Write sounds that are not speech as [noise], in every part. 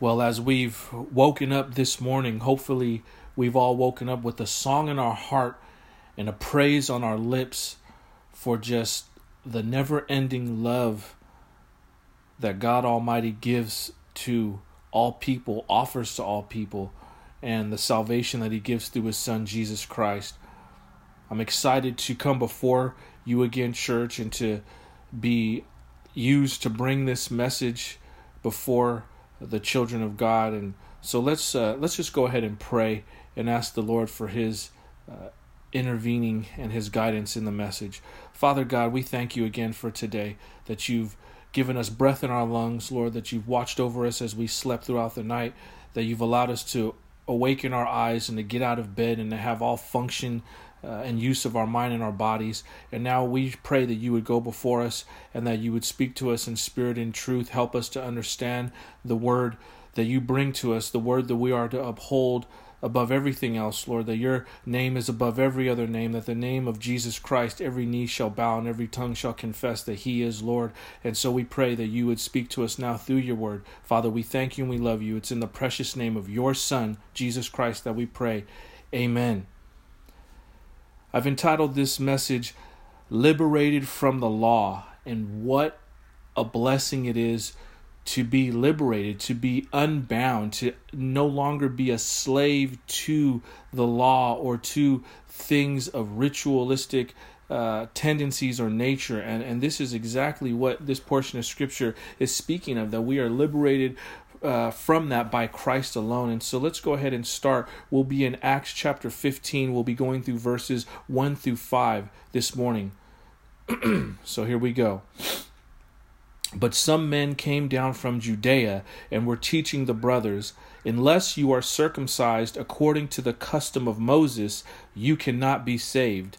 Well, as we've woken up this morning, hopefully we've all woken up with a song in our heart and a praise on our lips for just the never ending love that God Almighty gives to all people, offers to all people, and the salvation that He gives through His Son, Jesus Christ. I'm excited to come before you again, church, and to be used to bring this message before the children of God. And so let's uh, let's just go ahead and pray and ask the Lord for His uh, intervening and His guidance in the message. Father God, we thank you again for today that you've given us breath in our lungs, Lord, that you've watched over us as we slept throughout the night, that you've allowed us to awaken our eyes and to get out of bed and to have all function uh, and use of our mind and our bodies. And now we pray that you would go before us and that you would speak to us in spirit and truth. Help us to understand the word that you bring to us, the word that we are to uphold above everything else, Lord, that your name is above every other name, that the name of Jesus Christ, every knee shall bow and every tongue shall confess that he is Lord. And so we pray that you would speak to us now through your word. Father, we thank you and we love you. It's in the precious name of your Son, Jesus Christ, that we pray. Amen. I've entitled this message, Liberated from the Law, and what a blessing it is to be liberated, to be unbound, to no longer be a slave to the law or to things of ritualistic uh, tendencies or nature. And, and this is exactly what this portion of Scripture is speaking of that we are liberated uh, from that by Christ alone. And so let's go ahead and start. We'll be in Acts chapter 15. We'll be going through verses 1 through 5 this morning. [clears throat] so here we go. But some men came down from Judea and were teaching the brothers, Unless you are circumcised according to the custom of Moses, you cannot be saved.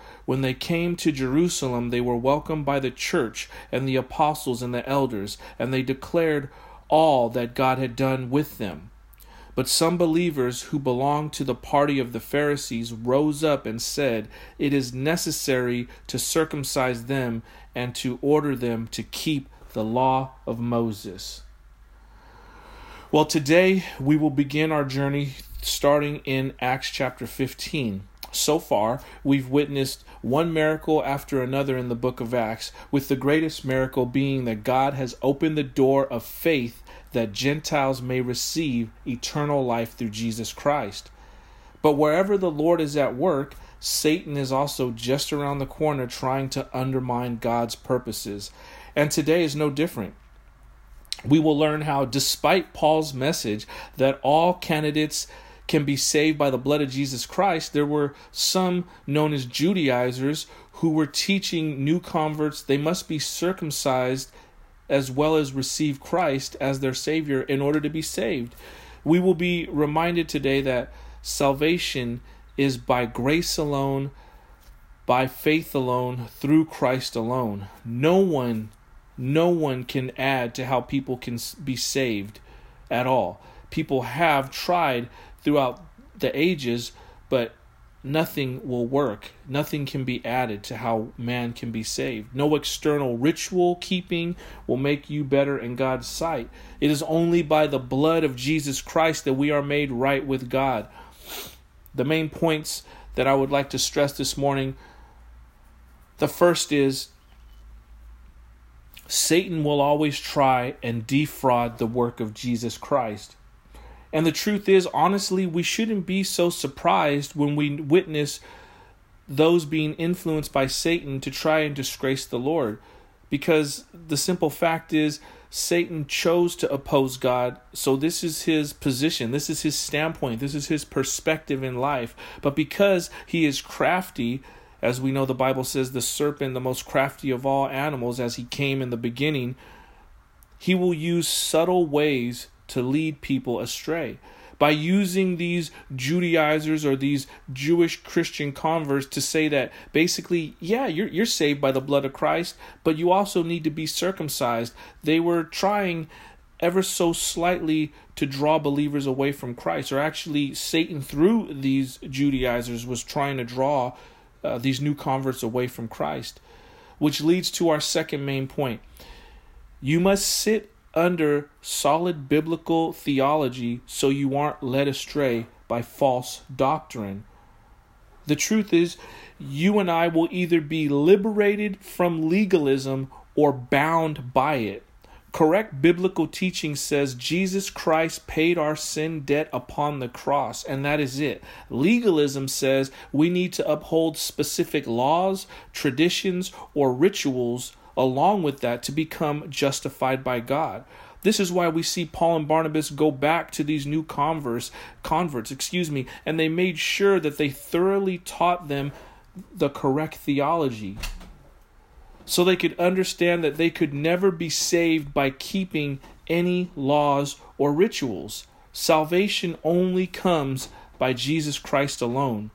When they came to Jerusalem, they were welcomed by the church and the apostles and the elders, and they declared all that God had done with them. But some believers who belonged to the party of the Pharisees rose up and said, It is necessary to circumcise them and to order them to keep the law of Moses. Well, today we will begin our journey starting in Acts chapter 15. So far, we've witnessed one miracle after another in the book of Acts, with the greatest miracle being that God has opened the door of faith that Gentiles may receive eternal life through Jesus Christ. But wherever the Lord is at work, Satan is also just around the corner trying to undermine God's purposes. And today is no different we will learn how, despite Paul's message that all candidates can be saved by the blood of Jesus Christ, there were some known as Judaizers who were teaching new converts they must be circumcised as well as receive Christ as their Savior in order to be saved. We will be reminded today that salvation is by grace alone, by faith alone, through Christ alone. No one, no one can add to how people can be saved at all. People have tried throughout the ages, but nothing will work. Nothing can be added to how man can be saved. No external ritual keeping will make you better in God's sight. It is only by the blood of Jesus Christ that we are made right with God. The main points that I would like to stress this morning the first is Satan will always try and defraud the work of Jesus Christ. And the truth is, honestly, we shouldn't be so surprised when we witness those being influenced by Satan to try and disgrace the Lord. Because the simple fact is, Satan chose to oppose God. So, this is his position. This is his standpoint. This is his perspective in life. But because he is crafty, as we know the Bible says, the serpent, the most crafty of all animals, as he came in the beginning, he will use subtle ways to lead people astray by using these Judaizers or these Jewish Christian converts to say that basically, yeah, you're you're saved by the blood of Christ, but you also need to be circumcised. They were trying ever so slightly to draw believers away from Christ, or actually, Satan through these Judaizers was trying to draw uh, these new converts away from Christ, which leads to our second main point. You must sit under solid biblical theology so you aren't led astray by false doctrine. The truth is, you and I will either be liberated from legalism or bound by it. Correct biblical teaching says Jesus Christ paid our sin debt upon the cross, and that is it. Legalism says we need to uphold specific laws, traditions, or rituals along with that to become justified by God. This is why we see Paul and Barnabas go back to these new converts, converts, excuse me, and they made sure that they thoroughly taught them the correct theology. So they could understand that they could never be saved by keeping any laws or rituals. Salvation only comes by Jesus Christ alone.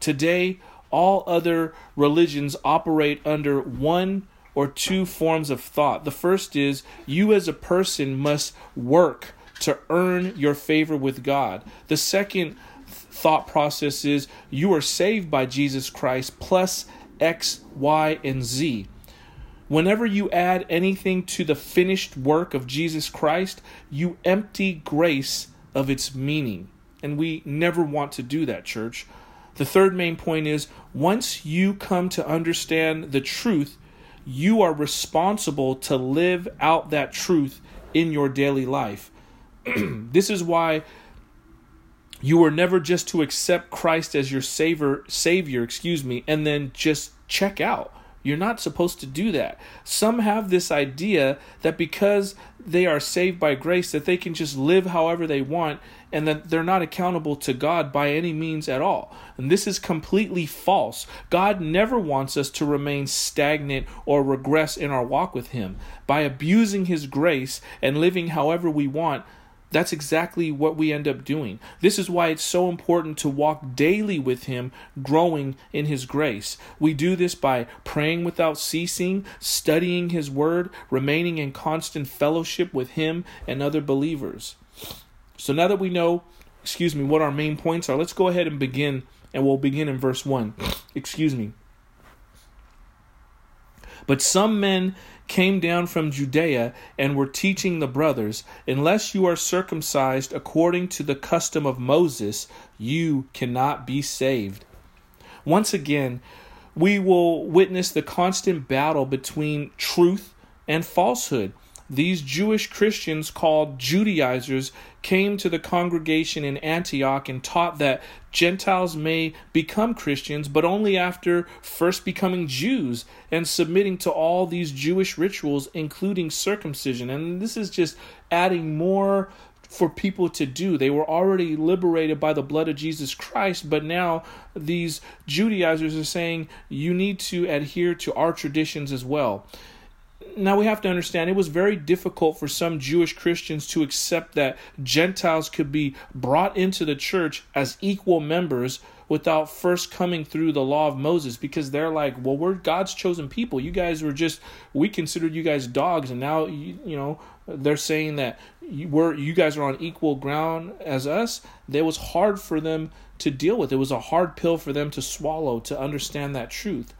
Today, all other religions operate under one or two forms of thought. The first is you as a person must work to earn your favor with God. The second thought process is you are saved by Jesus Christ plus X, Y, and Z. Whenever you add anything to the finished work of Jesus Christ, you empty grace of its meaning. And we never want to do that, church. The third main point is once you come to understand the truth, you are responsible to live out that truth in your daily life. [clears throat] this is why you are never just to accept Christ as your savior, savior, excuse me, and then just check out. You're not supposed to do that. Some have this idea that because they are saved by grace that they can just live however they want and that they're not accountable to God by any means at all. And this is completely false. God never wants us to remain stagnant or regress in our walk with him. By abusing his grace and living however we want, that's exactly what we end up doing. This is why it's so important to walk daily with Him, growing in His grace. We do this by praying without ceasing, studying His Word, remaining in constant fellowship with Him and other believers. So now that we know, excuse me, what our main points are, let's go ahead and begin, and we'll begin in verse 1. Excuse me. But some men came down from Judea and were teaching the brothers, Unless you are circumcised according to the custom of Moses, you cannot be saved. Once again, we will witness the constant battle between truth and falsehood these Jewish Christians called Judaizers came to the congregation in Antioch and taught that Gentiles may become Christians, but only after first becoming Jews and submitting to all these Jewish rituals, including circumcision. And this is just adding more for people to do. They were already liberated by the blood of Jesus Christ, but now these Judaizers are saying you need to adhere to our traditions as well now we have to understand it was very difficult for some Jewish Christians to accept that Gentiles could be brought into the church as equal members without first coming through the law of Moses because they're like, well, we're God's chosen people. You guys were just, we considered you guys dogs, and now, you, you know, they're saying that you, we're, you guys are on equal ground as us. It was hard for them to deal with. It was a hard pill for them to swallow to understand that truth.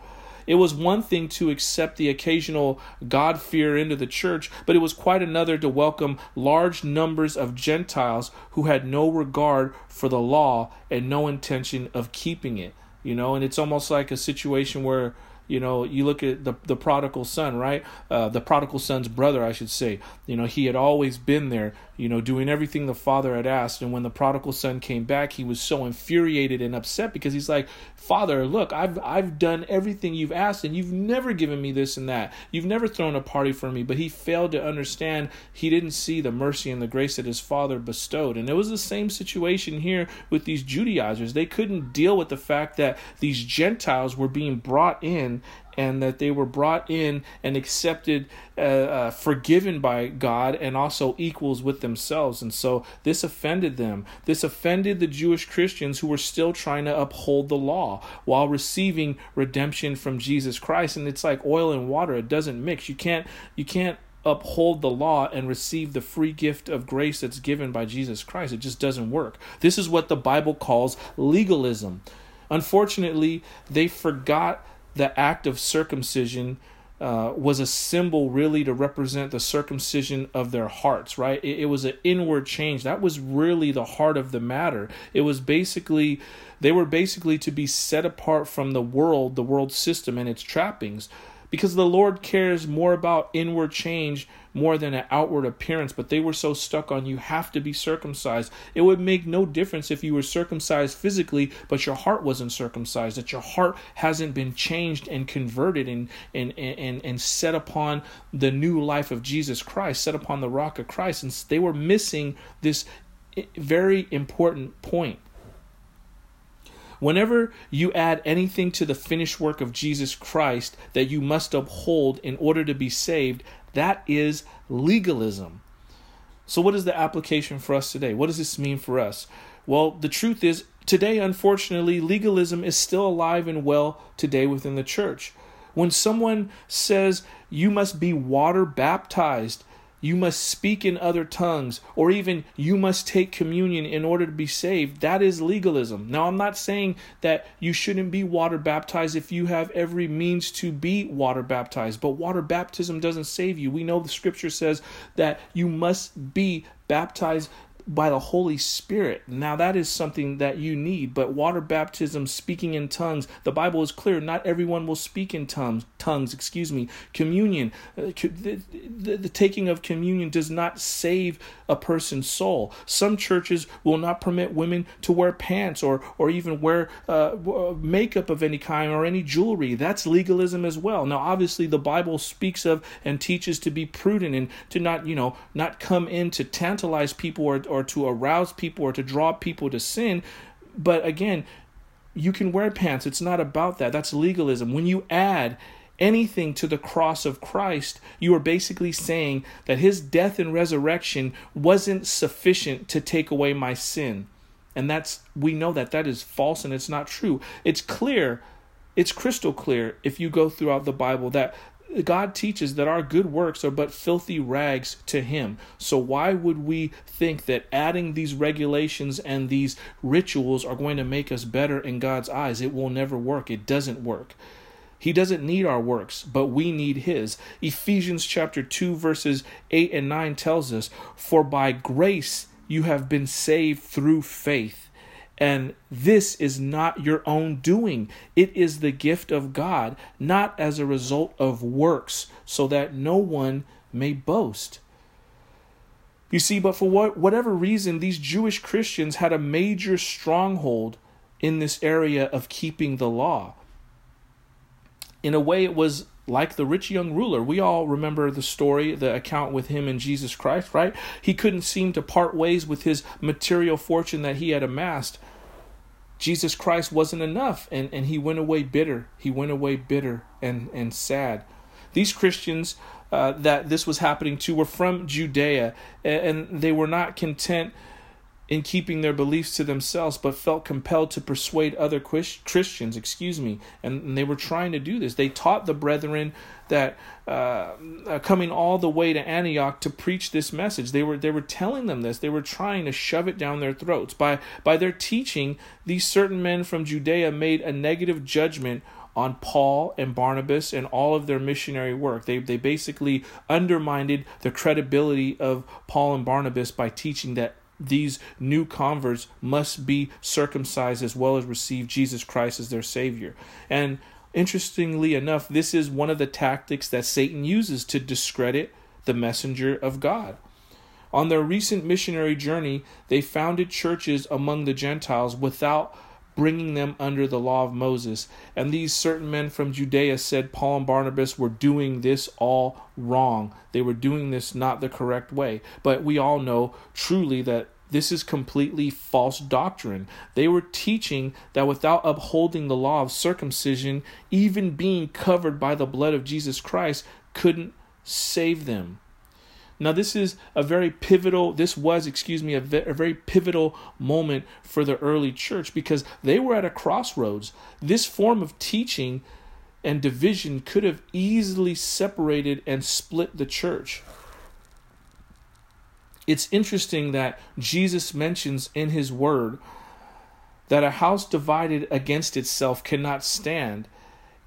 It was one thing to accept the occasional God fear into the church, but it was quite another to welcome large numbers of Gentiles who had no regard for the law and no intention of keeping it. You know, and it's almost like a situation where you know, you look at the the prodigal son, right? Uh, the prodigal son's brother, I should say. You know, he had always been there, you know, doing everything the father had asked. And when the prodigal son came back, he was so infuriated and upset because he's like, "Father, look, I've I've done everything you've asked, and you've never given me this and that. You've never thrown a party for me." But he failed to understand. He didn't see the mercy and the grace that his father bestowed. And it was the same situation here with these Judaizers. They couldn't deal with the fact that these Gentiles were being brought in and that they were brought in and accepted, uh, uh, forgiven by God, and also equals with themselves. And so this offended them. This offended the Jewish Christians who were still trying to uphold the law while receiving redemption from Jesus Christ. And it's like oil and water; it doesn't mix. You can't. You can't uphold the law and receive the free gift of grace that's given by Jesus Christ. It just doesn't work. This is what the Bible calls legalism. Unfortunately, they forgot the act of circumcision uh, was a symbol really to represent the circumcision of their hearts, right? It, it, was an inward change. That was really the heart of the matter. It was basically, they were basically to be set apart from the world, the world system, and its trappings because the Lord cares more about inward change more than an outward appearance. But they were so stuck on you have to be circumcised. It would make no difference if you were circumcised physically, but your heart wasn't circumcised, that your heart hasn't been changed and converted and, and, and, and set upon the new life of Jesus Christ, set upon the rock of Christ. And they were missing this very important point. Whenever you add anything to the finished work of Jesus Christ that you must uphold in order to be saved, that is legalism. So, what is the application for us today? What does this mean for us? Well, the truth is, today, unfortunately, legalism is still alive and well today within the church. When someone says you must be water baptized you must speak in other tongues, or even you must take communion in order to be saved. That is legalism. Now, I'm not saying that you shouldn't be water baptized if you have every means to be water baptized, but water baptism doesn't save you. We know the scripture says that you must be baptized by the Holy Spirit. Now, that is something that you need, but water baptism, speaking in tongues, the Bible is clear. Not everyone will speak in tongues, tongues excuse me. Communion, uh, the, the, the taking of communion does not save a person's soul. Some churches will not permit women to wear pants or, or even wear uh, makeup of any kind or any jewelry. That's legalism as well. Now, obviously, the Bible speaks of and teaches to be prudent and to not, you know, not come in to tantalize people or, or or to arouse people or to draw people to sin. But again, you can wear pants. It's not about that. That's legalism. When you add anything to the cross of Christ, you are basically saying that his death and resurrection wasn't sufficient to take away my sin. And that's, we know that that is false and it's not true. It's clear, it's crystal clear if you go throughout the Bible that God teaches that our good works are but filthy rags to Him. So, why would we think that adding these regulations and these rituals are going to make us better in God's eyes? It will never work. It doesn't work. He doesn't need our works, but we need His. Ephesians chapter 2, verses 8 and 9 tells us, For by grace you have been saved through faith and this is not your own doing. It is the gift of God, not as a result of works, so that no one may boast. You see, but for what, whatever reason, these Jewish Christians had a major stronghold in this area of keeping the law. In a way, it was like the rich young ruler. We all remember the story, the account with him and Jesus Christ, right? He couldn't seem to part ways with his material fortune that he had amassed. Jesus Christ wasn't enough, and, and he went away bitter. He went away bitter and, and sad. These Christians uh, that this was happening to were from Judea, and, and they were not content in keeping their beliefs to themselves, but felt compelled to persuade other Christians, excuse me, and they were trying to do this. They taught the brethren that uh, uh, coming all the way to Antioch to preach this message. They were they were telling them this. They were trying to shove it down their throats by by their teaching. These certain men from Judea made a negative judgment on Paul and Barnabas and all of their missionary work. They, they basically undermined the credibility of Paul and Barnabas by teaching that these new converts must be circumcised as well as receive Jesus Christ as their Savior. And interestingly enough, this is one of the tactics that Satan uses to discredit the messenger of God. On their recent missionary journey, they founded churches among the Gentiles without bringing them under the law of Moses. And these certain men from Judea said Paul and Barnabas were doing this all wrong. They were doing this not the correct way. But we all know truly that this is completely false doctrine. They were teaching that without upholding the law of circumcision, even being covered by the blood of Jesus Christ couldn't save them. Now, this is a very pivotal, this was, excuse me, a, ve- a, very pivotal moment for the early church because they were at a crossroads. This form of teaching and division could have easily separated and split the church. It's interesting that Jesus mentions in his word that a house divided against itself cannot stand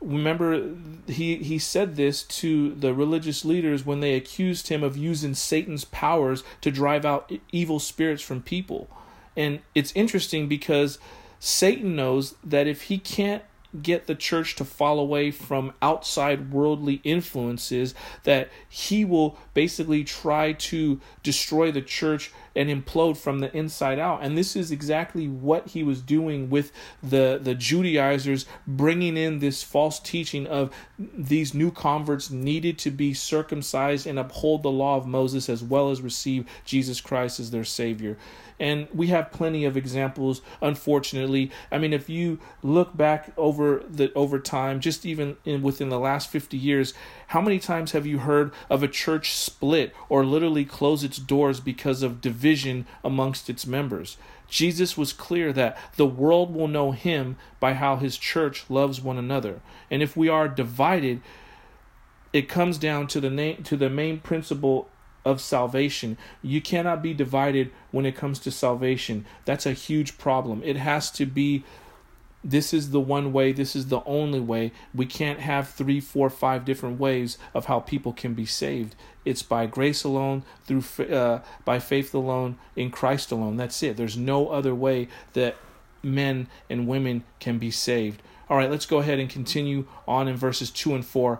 remember he he said this to the religious leaders when they accused him of using Satan's powers to drive out evil spirits from people. And it's interesting because Satan knows that if he can't get the church to fall away from outside worldly influences that he will basically try to destroy the church and implode from the inside out. And this is exactly what he was doing with the the Judaizers bringing in this false teaching of these new converts needed to be circumcised and uphold the law of Moses as well as receive Jesus Christ as their savior. And we have plenty of examples unfortunately. I mean if you look back over the over time just even in within the last 50 years how many times have you heard of a church split or literally close its doors because of division amongst its members Jesus was clear that the world will know him by how his church loves one another. And if we are divided, it comes down to the name to the main principle of salvation. You cannot be divided when it comes to salvation. That's a huge problem. It has to be this is the one way, this is the only way. We can't have three, four, five different ways of how people can be saved. It's by grace alone, through uh, by faith alone, in Christ alone. That's it. There's no other way that men and women can be saved. All right, let's go ahead and continue on in verses 2 and 4.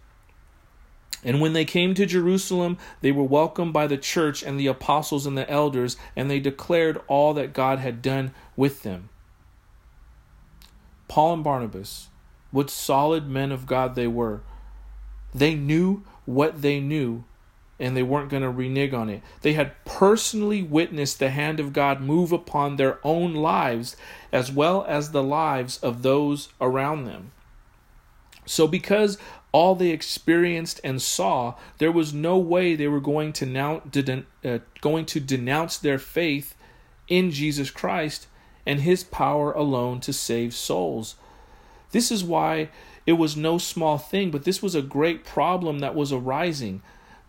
And when they came to Jerusalem, they were welcomed by the church and the apostles and the elders, and they declared all that God had done with them. Paul and Barnabas, what solid men of God they were. They knew what they knew, and they weren't going to renege on it. They had personally witnessed the hand of God move upon their own lives as well as the lives of those around them. So, because all they experienced and saw, there was no way they were going to now uh, going to denounce their faith in Jesus Christ and his power alone to save souls. This is why it was no small thing, but this was a great problem that was arising.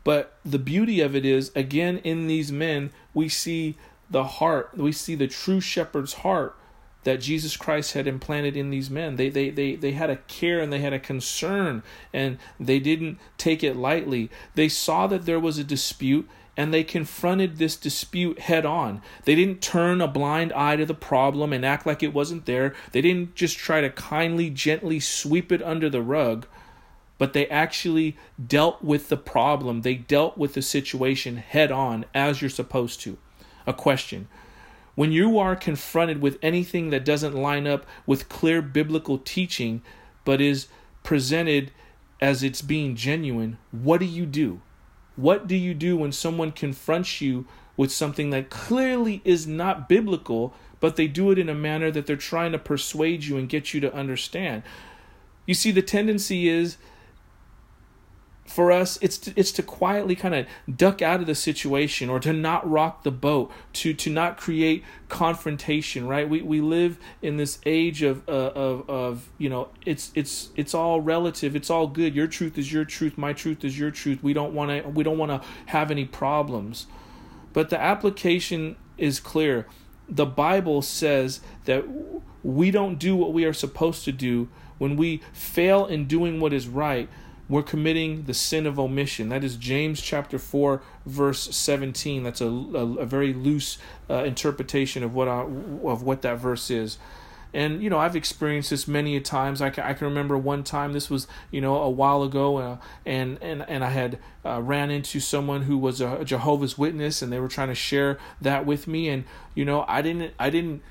But the beauty of it is again in these men we see the heart, we see the true shepherd's heart that Jesus Christ had implanted in these men. They, they, they, they had a care and they had a concern and they didn't take it lightly. They saw that there was a dispute and they confronted this dispute head on. They didn't turn a blind eye to the problem and act like it wasn't there. They didn't just try to kindly, gently sweep it under the rug, but they actually dealt with the problem. They dealt with the situation head on as you're supposed to. A question when you are confronted with anything that doesn't line up with clear biblical teaching, but is presented as it's being genuine, what do you do? What do you do when someone confronts you with something that clearly is not biblical, but they do it in a manner that they're trying to persuade you and get you to understand? You see, the tendency is for us it's to, it's to quietly kind of duck out of the situation or to not rock the boat to to not create confrontation right? We we live in this age of uh, of of you know it's it's it's all relative it's all good. Your truth is your truth my truth is your truth. We don't want to we don't want to have any problems. But the application is clear. The bible says that we don't do what we are supposed to do when we fail in doing what is right we're committing the sin of omission. That is James chapter 4, verse 17. That's a, a, a very loose uh, interpretation of what, I, of what that verse is. and you know I've experienced this many a times. I can, I can remember one time this was you know a while ago, uh, and and and I had uh, ran into someone who was a Jehovah's Witness, and they were trying to share that with me, and you know I didn't I didn't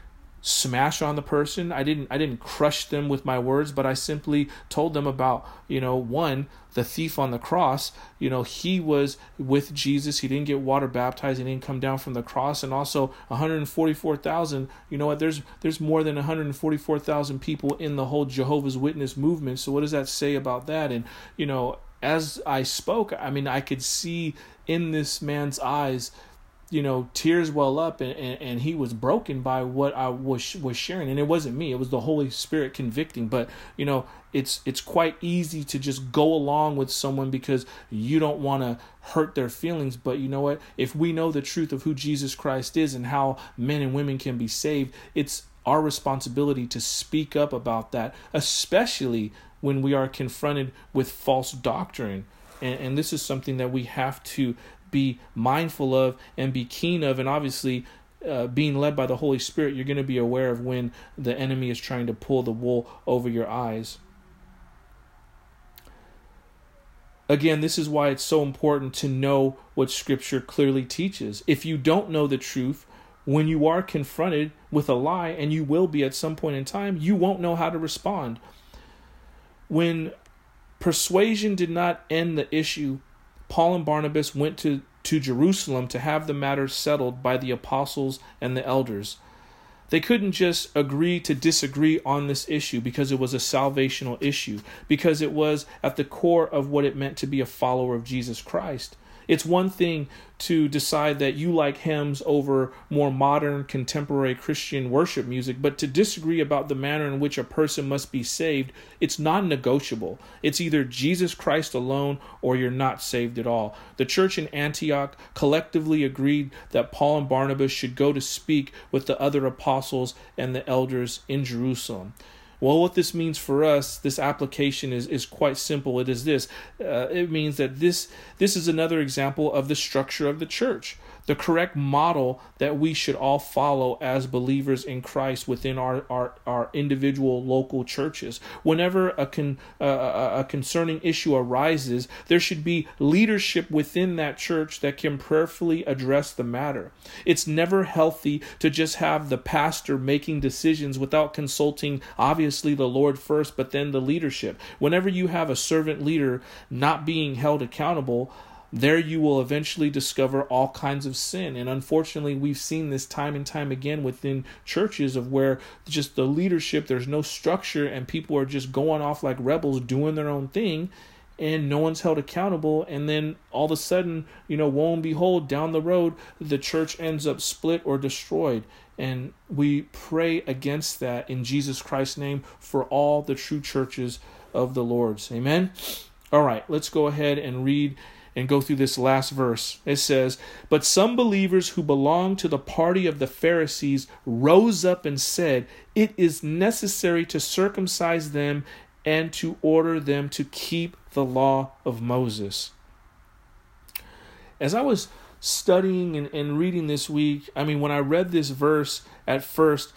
smash on the person. I didn't I didn't crush them with my words, but I simply told them about, you know, one, the thief on the cross, you know, he was with Jesus. He didn't get water baptized, he didn't come down from the cross and also 144,000, you know what? There's there's more than 144,000 people in the whole Jehovah's Witness movement. So what does that say about that? And, you know, as I spoke, I mean, I could see in this man's eyes you know tears well up and, and, and, he was broken by what i was was sharing. And it wasn't me. It was the holy spirit convicting. But you know it's it's quite easy to just go along with someone because you don't want to hurt their feelings. But you know what? If we know the truth of who jesus christ is and how men and women can be saved it's our responsibility to speak up about that especially when we are confronted with false doctrine and, and this is something that we have to be mindful of and be keen of. And obviously, uh, being led by the Holy Spirit, you're going to be aware of when the enemy is trying to pull the wool over your eyes. Again, this is why it's so important to know what Scripture clearly teaches. If you don't know the truth, when you are confronted with a lie, and you will be at some point in time, you won't know how to respond. When persuasion did not end the issue, Paul and Barnabas went to, to Jerusalem to have the matter settled by the apostles and the elders. They couldn't just agree to disagree on this issue because it was a salvational issue, because it was at the core of what it meant to be a follower of Jesus Christ. It's one thing to decide that you like hymns over more modern contemporary Christian worship music, but to disagree about the manner in which a person must be saved, it's non negotiable. It's either Jesus Christ alone or you're not saved at all. The church in Antioch collectively agreed that Paul and Barnabas should go to speak with the other apostles and the elders in Jerusalem. Well, what this means for us, this application is, is quite simple. It is this uh, it means that this, this is another example of the structure of the church the correct model that we should all follow as believers in Christ within our, our, our individual local churches. Whenever a, con, uh, a concerning issue arises, there should be leadership within that church that can prayerfully address the matter. It's never healthy to just have the pastor making decisions without consulting, obviously, the Lord first, but then the leadership. Whenever you have a servant leader not being held accountable, there you will eventually discover all kinds of sin. And unfortunately, we've seen this time and time again within churches of where just the leadership, there's no structure, and people are just going off like rebels doing their own thing, and no one's held accountable. And then all of a sudden, you know, woe and behold, down the road, the church ends up split or destroyed. And we pray against that in Jesus Christ's name for all the true churches of the Lord's. Amen. All right, let's go ahead and read and go through this last verse. It says, But some believers who belonged to the party of the Pharisees rose up and said, It is necessary to circumcise them and to order them to keep the law of Moses. As I was studying and, and reading this week, I mean, when I read this verse at first,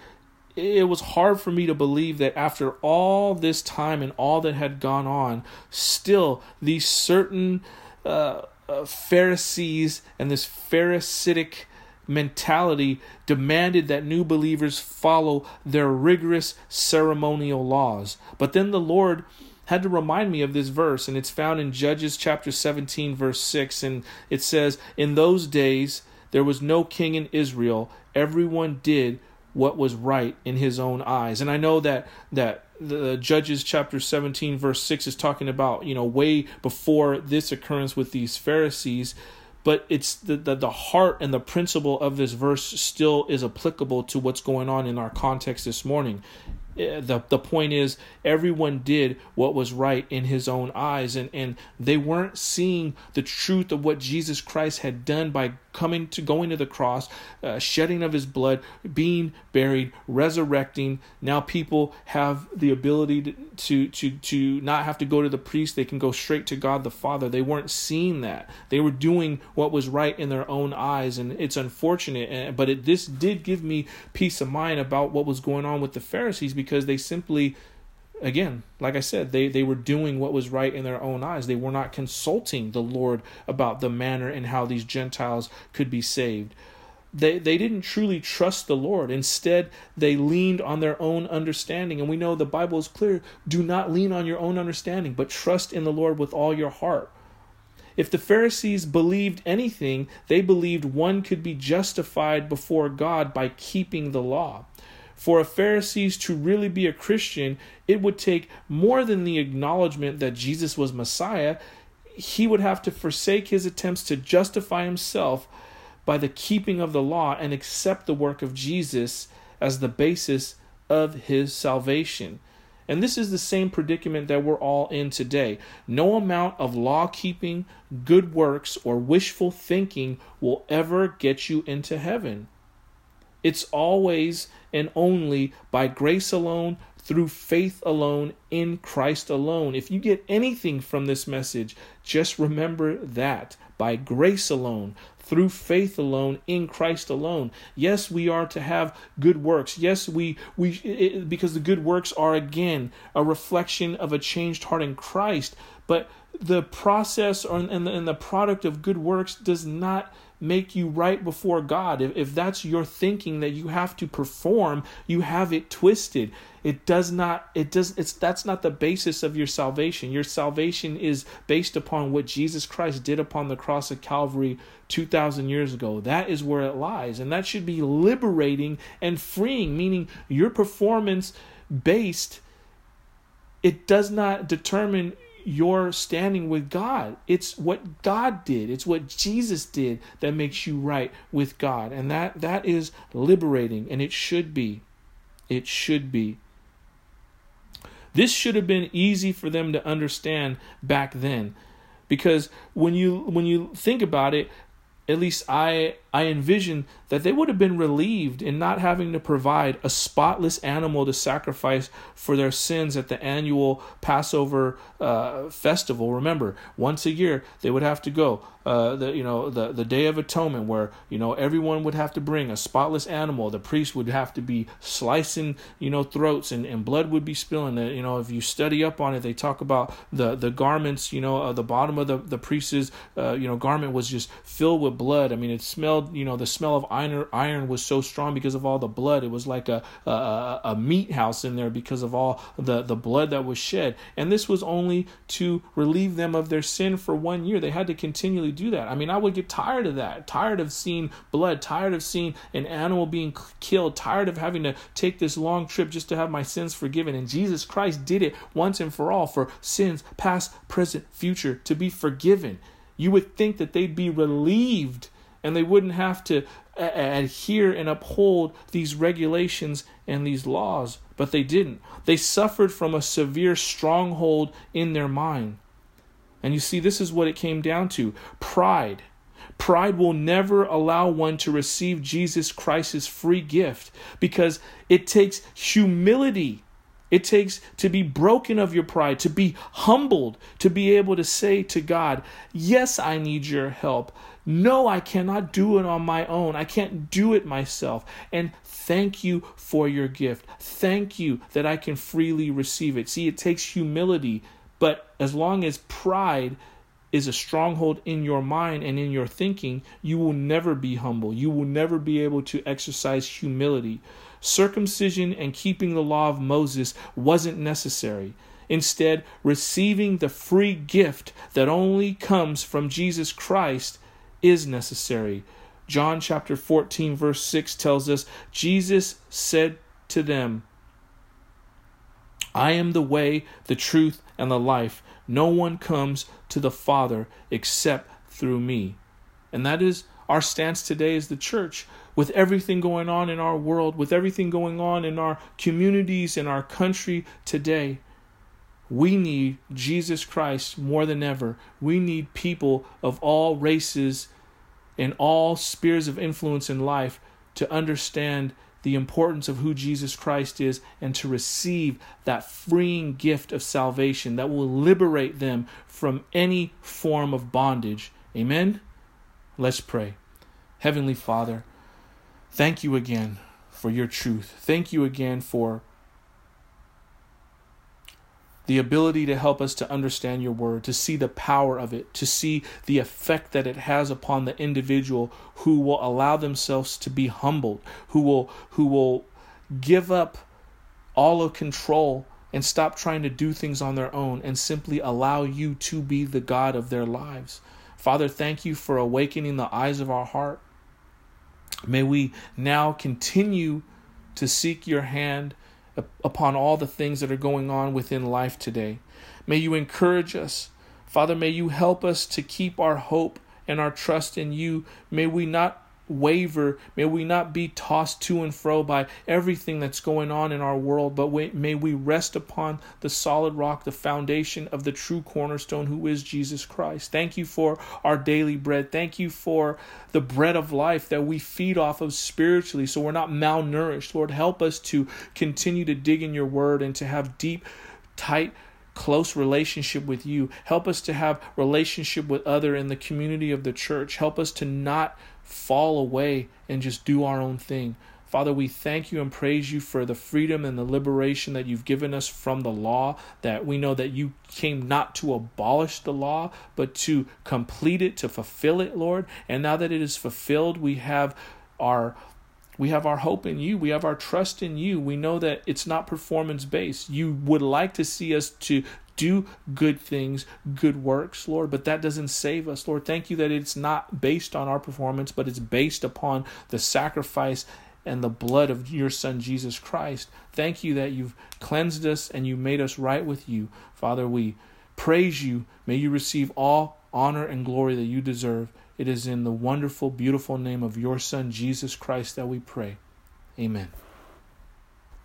it was hard for me to believe that after all this time and all that had gone on, still these certain uh, uh, Pharisees and this Pharisaic mentality demanded that new believers follow their rigorous ceremonial laws. But then the Lord had to remind me of this verse, and it's found in Judges chapter 17, verse 6. And it says, In those days there was no king in Israel, everyone did what was right in his own eyes. And I know that that the Judges chapter 17 verse 6 is talking about, you know, way before this occurrence with these Pharisees, but it's the, the, the heart and the principle of this verse still is applicable to what's going on in our context this morning. Eh, the the point is everyone did what was right in his own eyes and and they weren't seeing the truth of what Jesus Christ had done by coming to going to the cross uh, shedding of his blood being buried resurrecting. Now people have the ability to, to to to not have to go to the priest. They can go straight to God the Father. They weren't seeing that. They were doing what was right in their own eyes and it's unfortunate eh, but it, this did give me peace of mind about what was going on with the Pharisees because they simply again like i said they they were doing what was right in their own eyes. They were not consulting the lord about the manner and how these gentiles could be saved. They they didn't truly trust the lord. Instead they leaned on their own understanding. And we know the bible is clear do not lean on your own understanding but trust in the lord with all your heart. If the Pharisees believed anything, they believed one could be justified before God by keeping the law. For a Pharisees to really be a Christian, it would take more than the acknowledgement that Jesus was Messiah. He would have to forsake his attempts to justify himself by the keeping of the law and accept the work of Jesus as the basis of his salvation. And this is the same predicament that we're all in today. No amount of law keeping, good works, or wishful thinking will ever get you into heaven. It's always and only by grace alone, through faith alone, in Christ alone. If you get anything from this message, just remember that by grace alone, through faith alone in Christ alone. Yes, we are to have good works. Yes, we we it, because the good works are again a reflection of a changed heart in Christ, but the process or, and, the, and the product of good works does not make you right before God. If, if that's your thinking that you have to perform, you have it twisted. It does not, it does, it's, that's not the basis of your salvation. Your salvation is based upon what Jesus Christ did upon the cross of Calvary 2,000 years ago. That is where it lies. And that should be liberating and freeing, meaning your performance based, it does not determine your standing with God. It's what God did. It's what Jesus did that makes you right with God. And that that is liberating and it should be. It should be. This should have been easy for them to understand back then. Because when you when you think about it, at least I I envision that they would have been relieved in not having to provide a spotless animal to sacrifice for their sins at the annual Passover uh, festival. Remember, once a year they would have to go. Uh, the you know the the Day of Atonement, where you know everyone would have to bring a spotless animal. The priest would have to be slicing you know throats and, and blood would be spilling. You know if you study up on it, they talk about the the garments. You know uh, the bottom of the the priest's uh, you know garment was just filled with blood. I mean it smelled you know the smell of iron iron was so strong because of all the blood. It was like a a, a meat house in there because of all the the blood that was shed. And this was only to relieve them of their sin for one year. They had to continually do that. I mean, I would get tired of that, tired of seeing blood, tired of seeing an animal being killed, tired of having to take this long trip just to have my sins forgiven. And Jesus Christ did it once and for all for sins past, present, future to be forgiven. You would think that they'd be relieved and they wouldn't have to adhere and uphold these regulations and these laws, but they didn't. They suffered from a severe stronghold in their mind. And you see, this is what it came down to pride. Pride will never allow one to receive Jesus Christ's free gift because it takes humility. It takes to be broken of your pride, to be humbled, to be able to say to God, Yes, I need your help. No, I cannot do it on my own. I can't do it myself. And thank you for your gift. Thank you that I can freely receive it. See, it takes humility but as long as pride is a stronghold in your mind and in your thinking, you will never be humble. You will never be able to exercise humility. Circumcision and keeping the law of Moses wasn't necessary. Instead, receiving the free gift that only comes from Jesus Christ is necessary. John chapter 14, verse 6 tells us Jesus said to them, I am the way, the truth, and the life. No one comes to the Father except through me. And that is our stance today as the church, with everything going on in our world, with everything going on in our communities, in our country today. We need Jesus Christ more than ever. We need people of all races and all spheres of influence in life to understand the importance of who Jesus Christ is and to receive that freeing gift of salvation that will liberate them from any form of bondage. Amen? Let's pray. Heavenly Father, thank you again for your truth. Thank you again for the ability to help us to understand your word, to see the power of it, to see the effect that it has upon the individual who will allow themselves to be humbled, who will who will give up all of control and stop trying to do things on their own and simply allow you to be the God of their lives. Father, thank you for awakening the eyes of our heart. May we now continue to seek your hand upon all the things that are going on within life today. May you encourage us. Father, may you help us to keep our hope and our trust in you. May we not waver. May we not be tossed to and fro by everything that's going on in our world, but may we rest upon the solid rock, the foundation of the true cornerstone, who is Jesus Christ. Thank you for our daily bread. Thank you for the bread of life that we feed off of spiritually so we're not malnourished. Lord, help us to continue to dig in your word and to have deep, tight, close relationship with you help us to have relationship with other in the community of the church help us to not fall away and just do our own thing. Father, we thank you and praise you for the freedom and the liberation that you've given us from the law. That we know that you came not to abolish the law, but to complete it, to fulfill it, Lord. And now that it is fulfilled, we have our we have our hope in you. We have our trust in you. We know that it's not performance based. You would like to see us to do good things, good works, Lord, but that doesn't save us. Lord, thank you that it's not based on our performance, but it's based upon the sacrifice and the blood of your Son, Jesus Christ. Thank you that you've cleansed us and you made us right with you. Father, we praise you. May you receive all honor and glory that you deserve. It is in the wonderful, beautiful name of your Son, Jesus Christ, that we pray. Amen.